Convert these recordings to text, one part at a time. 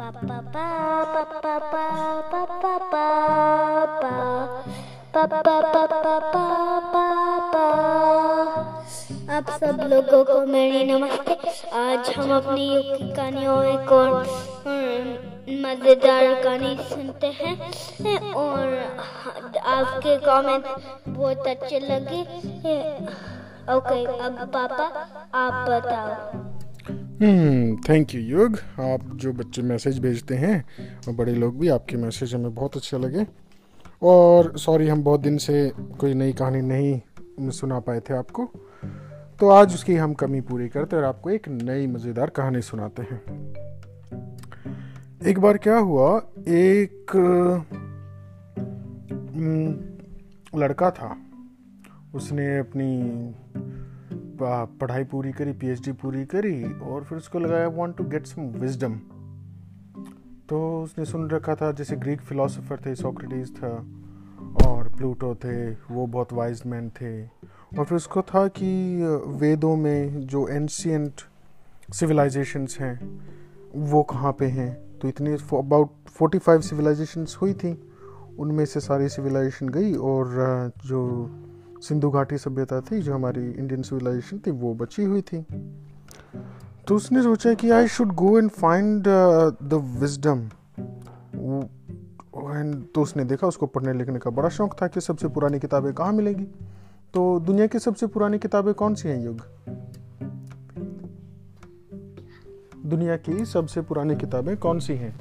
आप सब लोगों को मेरी नमस्ते आज हम अपनी युग की कहानियों एक और मज़ेदार कहानी सुनते हैं और आपके कमेंट बहुत अच्छे लगे ओके अब पापा आप बताओ हम्म थैंक यू युग आप जो बच्चे मैसेज भेजते हैं, और बड़े लोग भी आपके मैसेज हमें बहुत अच्छे लगे। और सॉरी हम बहुत दिन से कोई नई कहानी नहीं सुना पाए थे आपको। तो आज उसकी हम कमी पूरी करते और आपको एक नई मज़ेदार कहानी सुनाते हैं। एक बार क्या हुआ, एक लड़का था। उसने अपनी पढ़ाई पूरी करी पीएचडी पूरी करी और फिर उसको लगाया want to get some wisdom तो उसने सुन रखा था, जैसे ग्रीक फिलोसोफर थे सोक्रेटिस था और प्लूटो थे, वो बहुत वाइज मैन थे। और फिर उसको था कि वेदों में जो एंशियंट सिविलाइजेशंस हैं, वो कहाँ पे हैं? तो इतने अबाउट फोर्टी फाइव सिविलाइजेशंस हुई थी, उनमें से सारी सिविलाइजेशन गई और जो सिंधु घाटी सभ्यता थी, जो हमारी इंडियन सिविलाइजेशन थी, वो बची हुई थी। तो उसने सोचा कि I should go and find the wisdom तो उसने देखा, उसको पढ़ने लिखने का बड़ा शौक था कि सबसे पुरानी किताबें कहाँ मिलेंगी। तो दुनिया की सबसे पुरानी किताबें कौन सी हैं, युग? दुनिया की सबसे पुरानी किताबें कौन सी हैं?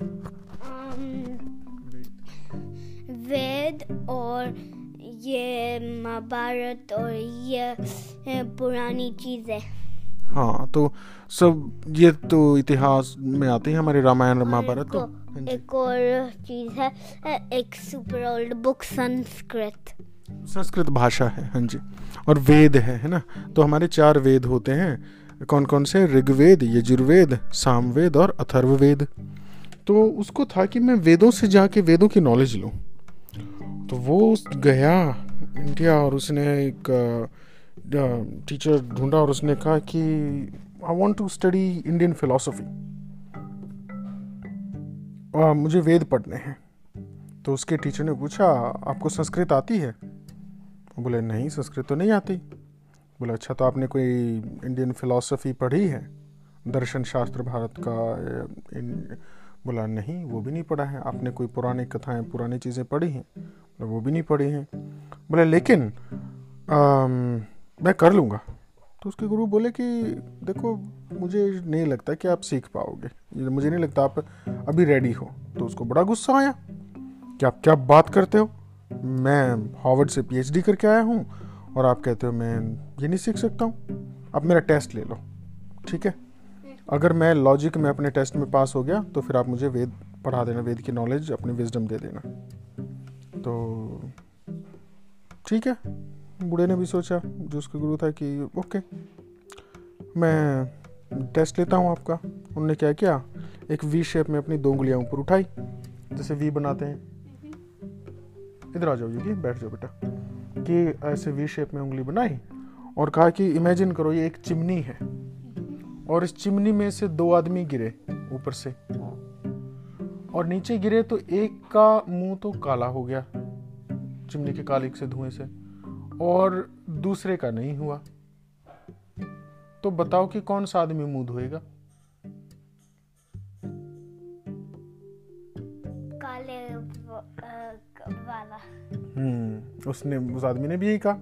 वेद और ये महाभारत और ये पुरानी चीज़ें। हाँ तो सब ये तो इतिहास में आते हैं हमारे रामायण महाभारत तो। हाँ एक और चीज़ है एक super old book Sanskrit. Sanskrit भाषा है हाँ जी। और वेद है है ना? तो हमारे चार वेद होते हैं। कौन कौन से? ऋग्वेद यजुर्वेद सामवेद और अथर्ववेद। तो उसको था कि मैं वेदों से जाके वेदों की नॉलेज लूँ। तो वो गया इंडिया और उसने एक टीचर ढूंढा और उसने कहा कि I want to study Indian philosophy मुझे वेद पढ़ने हैं। तो उसके टीचर ने पूछा, आपको संस्कृत आती है? बोले, नहीं, संस्कृत तो नहीं आती। बोले अच्छा तो आपने कोई इंडियन फिलोसफी पढ़ी है? दर्शन शास्त्र भारत का बोला नहीं वो भी नहीं पढ़ा है। आपने कोई पुरानी कथाएँ पुरानी चीज़ें पढ़ी हैं? बोला वो भी नहीं पढ़ी हैं। बोले लेकिन आ, मैं कर लूँगा। तो उसके गुरु बोले कि देखो मुझे नहीं लगता कि आप सीख पाओगे। मुझे नहीं लगता आप अभी रेडी हो। तो उसको बड़ा गुस्सा आया। कि आप क्या बात करते हो? मैं हार्वर्ड से पीएचडी करके आया हूँ और आप कहते हो मैं ये नहीं सीख सकता हूँ। आप मेरा टेस्ट ले लो। ठीक है? अगर मैं लॉजिक में अपने टेस्ट में पास हो गया तो फिर आप मुझे वेद पढ़ा देना, वेद की नॉलेज अपनी विजडम दे देना। तो ठीक है, बूढ़े ने भी सोचा, जो उसका गुरु था कि, ओके, मैं टेस्ट लेता हूँ आपका। उन्होंने क्या किया? एक वी शेप में अपनी दो उंगलियाँ ऊपर उठाई, जैसे वी बनाते हैं। इधर आ जाओ योगी बैठ जाओ बेटा। कि ऐसे वी शेप में उंगली बनाई और कहा कि इमेजिन करो, ये एक चिमनी है। और इस चिमनी में से दो आदमी गिरे ऊपर से। और नीचे गिरे तो एक का मुँह तो काला हो गया चिमनी के कालिक से धुएँ से और दूसरे का नहीं हुआ। तो बताओ कि कौन सा आदमी मुँह धोएगा? काले वाला। हम्म उसने उस आदमी ने भी यही कहा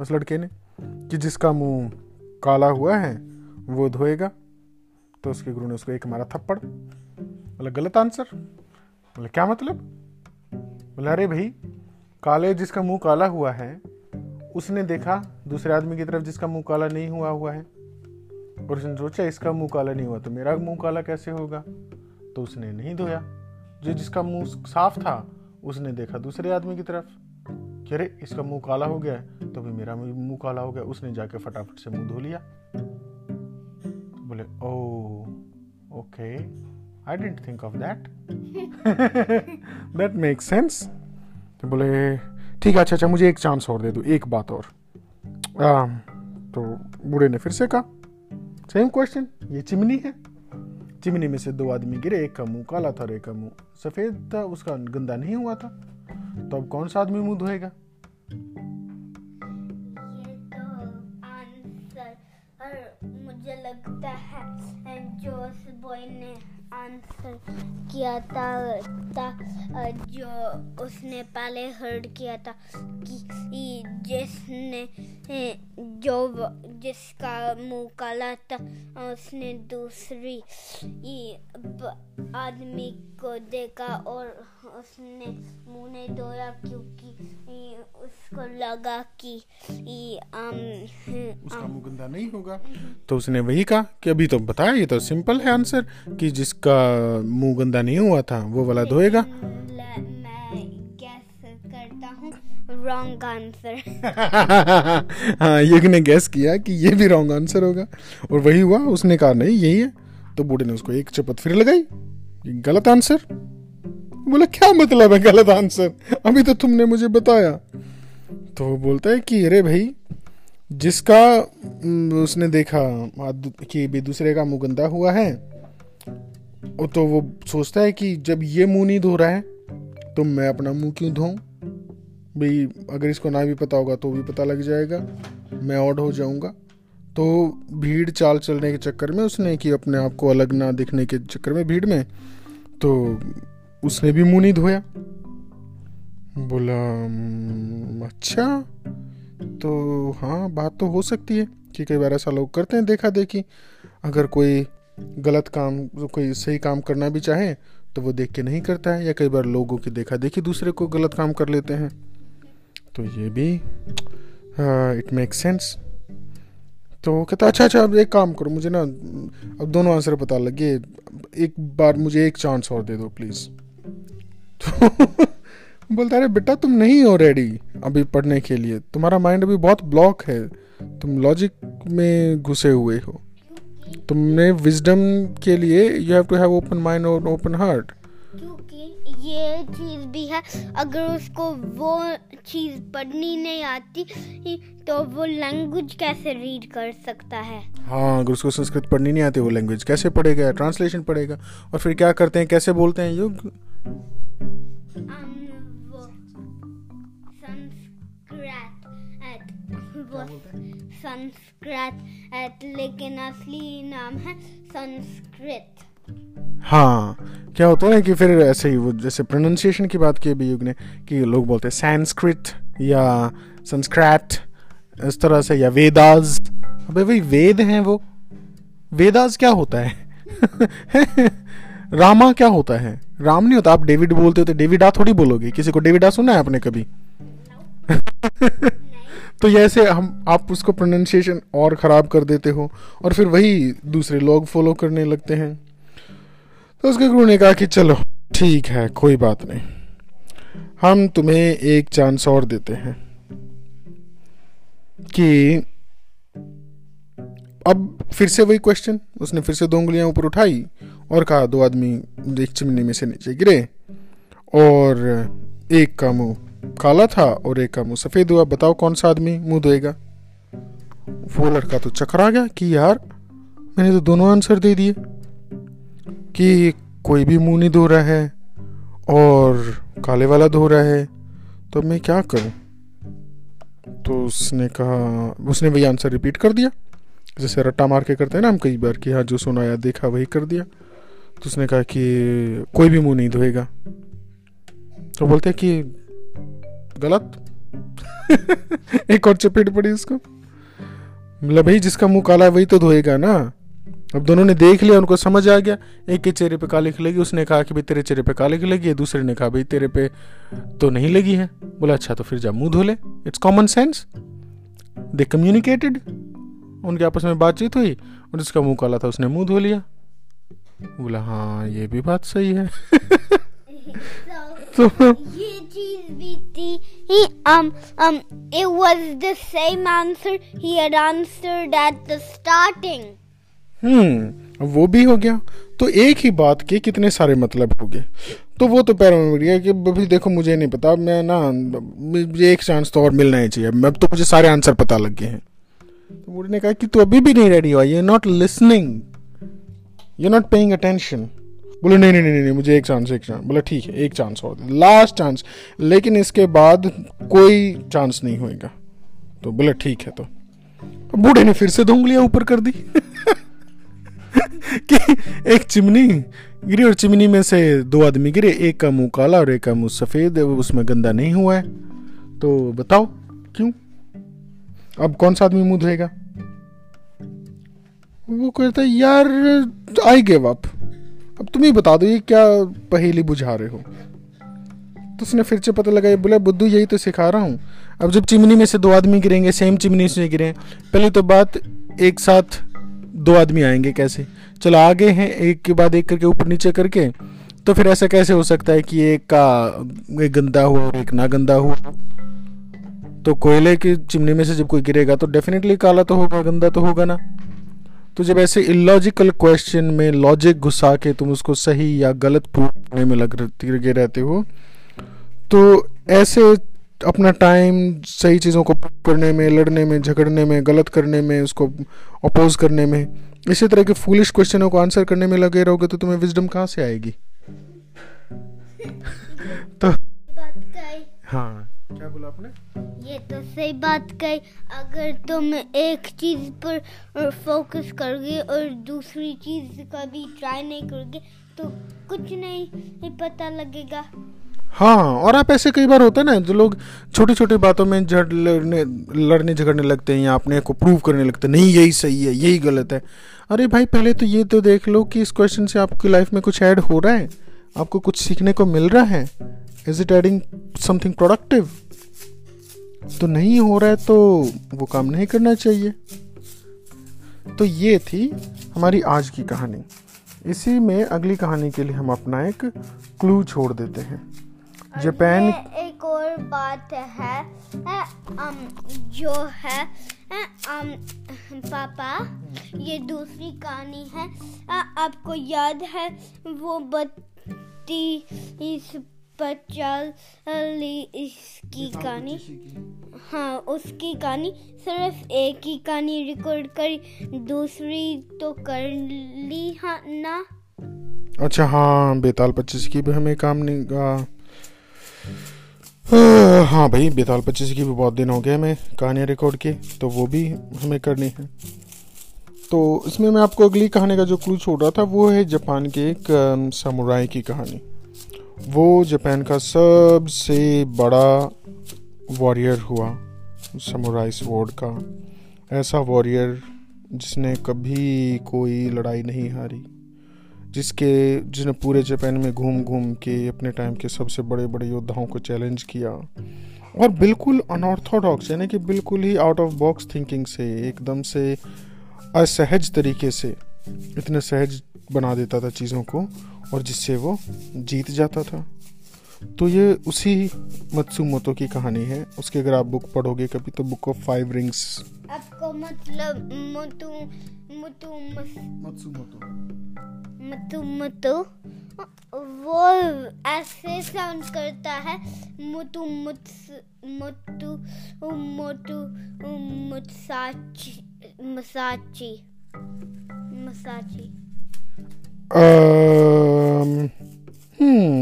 उस लड़के ने कि जिसका मुँह काला हुआ है वो धोएगा तो उसके गुरु ने उसको एक मारा थप्पड़। बोला, गलत आंसर? बोले, क्या मतलब? बोला, अरे भाई, काले जिसका मुँह काला हुआ है, उसने देखा दूसरे आदमी की तरफ़ जिसका मुँह काला नहीं हुआ हुआ है। और उसने सोचा, इसका मुँह काला नहीं हुआ तो मेरा मुँह काला कैसे होगा? तो उसने नहीं धोया। जो जिसका मुँह साफ़ था, उसने देखा दूसरे आदमी की तरफ़। अरे, इसका मुँह काला हो गया तो भी मेरा मुँह काला हो गया। उसने जाके फटाफट से मुँह धो लिया। बोले ओ okay I didn't think of that that make sense तो बोले ठीक है अच्छा अच्छा मुझे एक चांस और दे दो एक बात और. आ, तो बूढ़े ने फिर से कहा सेम क्वेश्चन ये चिमनी है. चिमनी में से दो आदमी गिरे एक का मुँह काला था और एक का मुँह सफ़ेद था उसका गंदा नहीं हुआ था। तो अब कौन सा आदमी मुँह धोएगा? मुझे लगता है जो उस बॉय ने आंसर किया था, था जो उसने पहले हर्ड किया था कि जिसने जो जिसका मुँह काला था उसने दूसरी आदमी को देखा और उसने मुँह नहीं धोया क्योंकि उसको लगा कि आम उसका मुँह गंदा नहीं होगा। तो उसने वही कहा कि अभी तो बताया ये तो सिंपल है आंसर कि जिसका मुँह गंदा नहीं हुआ था वो वाला धोएगा। रॉन्ग आंसर हाँ युग ने गैस किया कि ये भी रॉन्ग आंसर होगा। और वही हुआ, उसने कहा, नहीं, यही है। तो बूढ़े ने उसको एक चपत फिर लगाई। गलत आंसर बोला, क्या मतलब है गलत आंसर अभी तो तुमने मुझे बताया। तो वो बोलता है कि, अरे भाई, जिसका उसने देखा कि भी दूसरे का मुँह गंदा हुआ है तो वो सोचता है कि जब ये मुँह नहीं धो रहा है तो मैं अपना मुँह क्यों धोऊं? भाई अगर इसको ना भी पता होगा तो भी पता लग जाएगा। मैं ऑड हो जाऊँगा। तो भीड़ चाल चलने के चक्कर में उसने कि अपने आप को अलग ना दिखने के चक्कर में भीड़ में तो उसने भी मुँह नहीं धोया। बोला अच्छा तो हाँ बात तो हो सकती है कि कई बार ऐसा लोग करते हैं देखा देखी अगर कोई गलत काम, कोई सही काम करना भी चाहे तो वो देख के नहीं करता है, या कई बार लोगों की देखा देखी दूसरे को गलत काम कर लेते हैं। तो ये भी इट मेक सेंस तो कहता अच्छा अच्छा अब एक काम करो, मुझे ना, अब दोनों आंसर पता लगे, एक बार मुझे एक चांस और दे दो प्लीज़ तो बोलता अरे बेटा, तुम नहीं हो रेडी अभी पढ़ने के लिए। तुम्हारा माइंड अभी बहुत ब्लॉक है। तुम लॉजिक में घुसे हुए हो। तुमने विजडम के लिए you have to have open mind और ओपन हार्ट ये चीज़ भी है। अगर उसको वो चीज़ पढ़नी नहीं आती तो वो लैंग्वेज कैसे रीड कर सकता है? हाँ अगर उसको संस्कृत पढ़नी नहीं आती वो लैंग्वेज कैसे पढ़ेगा ट्रांसलेशन पढ़ेगा और फिर क्या करते हैं कैसे बोलते हैं युग? संस्कृत लेकिन असली नाम है संस्कृत। हाँ क्या होता है कि फिर ऐसे ही वो जैसे प्रोनाउंसिएशन की बात की अभी युग ने, कि लोग बोलते हैं संस्कृत या संस्कृत इस तरह से, या वेदास अबे भाई, वेद हैं वो। वेदास क्या होता है? रामा क्या होता है? राम नहीं होता, आप डेविड बोलते हो तो डेविडा थोड़ी बोलोगे? किसी को डेविडा सुना है आपने कभी? तो ऐसे हम, आप उसको प्रोनाउंसिएशन और ख़राब कर देते हो, और फिर वही दूसरे लोग फॉलो करने लगते हैं। तो उसके गुरु ने कहा कि चलो, ठीक है, कोई बात नहीं। हम तुम्हें एक चांस और देते हैं कि अब फिर से वही क्वेश्चन उसने फिर से दो उंगलियाँ ऊपर उठाई और कहा, दो आदमी एक चिमनी में से नीचे गिरे और एक का मुँह काला था और एक का मुँह सफ़ेद हुआ। बताओ कौन सा आदमी मुँह धोएगा? वो लड़का तो चकरा गया कि यार, मैंने तो दोनों आंसर दे दिए। कि कोई भी मुँह नहीं धो रहा है और काले वाला धो रहा है तो मैं क्या करूँ? तो उसने कहा, उसने वही आंसर रिपीट कर दिया। जैसे रट्टा मार के करते हैं ना हम कई बार कि हाँ जो सुनाया देखा वही कर दिया। तो उसने कहा कि कोई भी मुँह नहीं धोएगा। तो बोलते कि गलत। एक और चपेट पड़ी उसको। मतलब भाई जिसका मुँह काला है वही तो धोएगा ना। अब दोनों ने देख लिया, उनको समझ आ गया। एक के चेहरे पे काली खिलेगी उसने कहा कि भाई तेरे चेहरे पे काली खिलेगी दूसरे ने कहा भाई तेरे पे तो नहीं लगी है। बोला अच्छा तो फिर जा मुँह धो ले। It's common sense they communicated उनके आपस में बातचीत हुई, और जिसका मुँह काला था, उसने मुँह धो लिया। बोला हाँ ये भी बात सही है। तो he um um it was the same answer. He had answered at the starting. हम्म वो भी हो गया। तो एक ही बात के कितने सारे मतलब हो गए। तो वो तो पैरों में गया कि अभी देखो, मुझे नहीं पता। मैं ना, मुझे एक चांस तो और मिलना ही चाहिए। अब तो मुझे सारे आंसर पता लग गए हैं। तो बूढ़ी ने कहा कि तू अभी भी नहीं रेडी हुआ। ये not listening you not paying attention बोले, नहीं नहीं नहीं नहीं, मुझे एक चांस एक चांस बोला, ठीक है, एक चांस और लास्ट चांस लेकिन इसके बाद कोई चांस नहीं होएगा। तो बोला, ठीक है तो। बूढ़े ने फिर से दो उंगलियाँ ऊपर कर दी। एक चिमनी, गिरी और चिमनी में से दो आदमी गिरे, एक का मुँह काला और एक का मुँह सफ़ेद, उसमें गंदा नहीं हुआ है। तो बताओ, क्यों? अब कौन सा आदमी मुँह धोएगा वो कहता है, यार, आई गिव अप। अब तुम ही बता दो, ये क्या पहेली बुझा रहे हो? तो उसने फिर से पता लगा ये बोला, बुद्धू, यही तो सिखा रहा हूँ। अब जब चिमनी में से दो आदमी गिरेंगे सेम चिमनी से गिरे पहले तो बात, एक साथ दो आदमी आएँगे, कैसे? चलो आगे हैं, एक के बाद एक करके ऊपर नीचे करके तो फिर ऐसा कैसे हो सकता है कि एक का, एक गंदा हुआ और एक ना गंदा हुआ? तो कोयले की चिमनी में से जब कोई गिरेगा तो डेफिनेटली काला तो होगा, गंदा तो होगा ना? तो जब ऐसे इलॉजिकल क्वेश्चन में लॉजिक घुसा के तुम उसको सही या गलत प्रूव करने में लग, लगे रहते हो तो ऐसे अपना टाइम सही चीज़ों को करने में, लड़ने में, झगड़ने में, गलत करने में, उसको अपोज करने में इसी तरह के फूलिश क्वेश्चनों को आंसर करने में लगे रहोगे तो तुम्हें विजडम कहाँ से आएगी? तो हाँ क्या बोला आपने? ये तो सही बात कही। अगर तुम एक चीज़ पर फोकस करोगे और दूसरी चीज़ का भी ट्राई नहीं करोगे तो कुछ नहीं पता लगेगा। हाँ और आप ऐसे कई बार होता है ना, जो लोग छोटी छोटी बातों में झड़ लड़ने लड़ने झगड़ने लगते हैं या अपने को प्रूव करने लगते हैं, नहीं, यही सही है, यही गलत है। अरे भाई, पहले तो ये तो देख लो कि इस क्वेश्चन से आपकी लाइफ में कुछ ऐड हो रहा है, आपको कुछ सीखने को मिल रहा है। Is it adding something productive तो नहीं हो रहा है तो वो काम नहीं करना चाहिए। तो ये थी हमारी आज की कहानी। इसी में अगली कहानी के लिए हम अपना एक क्लू छोड़ देते हैं। जापान एक और बात है जो है पापा ये दूसरी कहानी है। आपको याद है वो बत्ती इस पचाली इसकी कहानी? हाँ उसकी कहानी सिर्फ़ एक ही कहानी रिकॉर्ड करी दूसरी तो कर ली हाँ ना? अच्छा हाँ बेताल पच्चीस की भी हमें काम नहीं हाँ, हाँ भाई बेताल पच्चीस की भी बहुत दिन हो गए हमें कहानियाँ रिकॉर्ड की तो वो भी हमें करनी है। तो इसमें मैं आपको अगली कहानी का जो क्लू छोड़ रहा था वो है जापान के एक समुराई की कहानी। वो जापान का सबसे बड़ा वॉरियर हुआ समुराई स्वॉर्ड का। ऐसा वॉरियर जिसने कभी कोई लड़ाई नहीं हारी। जिसके जिसने पूरे जापान में घूम घूम के, अपने टाइम के सबसे बड़े बड़े योद्धाओं को चैलेंज किया। और बिल्कुल अनऑर्थोडॉक्स यानी कि बिल्कुल ही आउट ऑफ़ बॉक्स थिंकिंग से, एकदम से असहज तरीके से, इतने सहज बना देता था चीज़ों को, और जिससे वो जीत जाता था। तो ये उसी मत्सुमोतो की कहानी है। उसके अगर आप बुक पढ़ोगे कभी तो बुक ऑफ़ फाइव रिंग्स। आपको मतलब मोतु मोतु मत्सुमोतो। मतु मतु वो ऐसे साउंड करता है मुतु मुत मुतु मुतु मुसाची मसाची मसाची। हम्म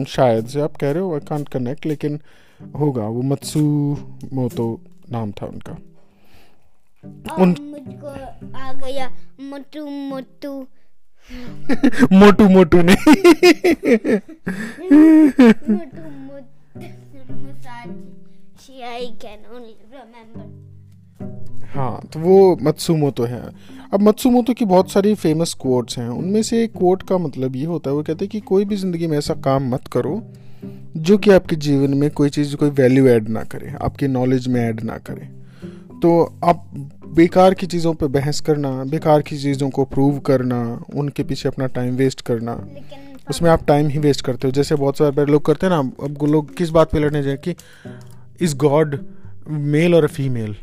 शायद से आप कह रहे हो आई कांट कनेक्ट लेकिन होगा वो मत्सु मोतो नाम था उनका। उन मुझको आ गया मोटू मोटू। मोटू मोटू ने हाँ तो वो मत्सुमोतो है। अब मत्सुमोतो की बहुत सारी फ़ेमस कोट्स हैं। उनमें से एक कोट का मतलब ये होता है वो कहते हैं कि कोई भी ज़िंदगी में ऐसा काम मत करो जो कि आपके जीवन में कोई चीज़ कोई वैल्यू ऐड ना करे आपके नॉलेज में ऐड ना करे। तो आप बेकार की चीज़ों पर बहस करना बेकार की चीज़ों को प्रूव करना उनके पीछे अपना टाइम वेस्ट करना उसमें आप टाइम ही वेस्ट करते हो। जैसे बहुत सारे लोग करते हैं ना अब लोग किस बात पे लड़ने जाए कि इज़ गॉड मेल और female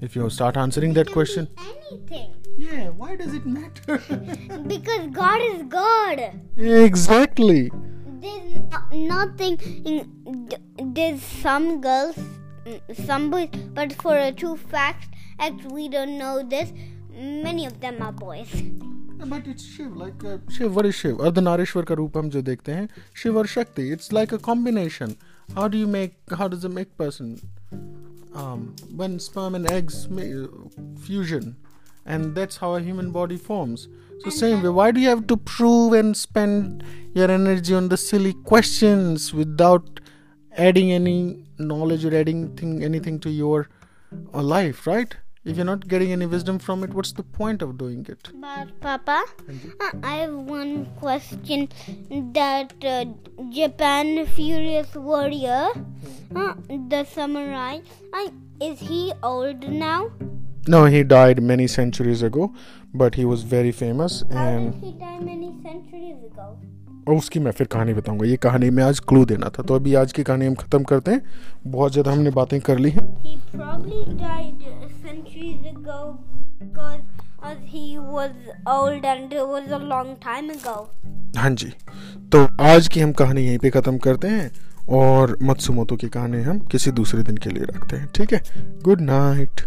if you start answering that question anything yeah why does it matter because god is god exactly there's nothing there's some girls some boys, but for a true fact, as we don't know this, many of them are boys. But it's Shiva like Shiva were is Shiv Ardhanarishvara का रूप हम जो देखते हैं शिव और Shakti it's like a combination how do you make how does make person um, when sperm and eggs ma- fusion and that's how a human body forms. So same way why do you have to prove and spend your energy on the silly questions without adding any knowledge or adding thing, anything to your uh, life right if you're not getting any wisdom from it what's the point of doing it But Papa, uh, I have one question. That uh, Japan Furious Warrior, uh, the samurai, uh, is he old now? no he died many centuries ago but he was very famous How and did he die many centuries ago? और उसकी मैं फिर कहानी बताऊँगा। ये कहानी में आज क्लू देना था। तो अभी आज की कहानी हम ख़त्म करते हैं। बहुत ज़्यादा हमने बातें कर ली हैं. हाँ जी। तो आज की हम कहानी यहीं पे ख़त्म करते हैं और मत्सुमोतो की कहानी हम किसी दूसरे दिन के लिए रखते हैं। ठीक है? Good night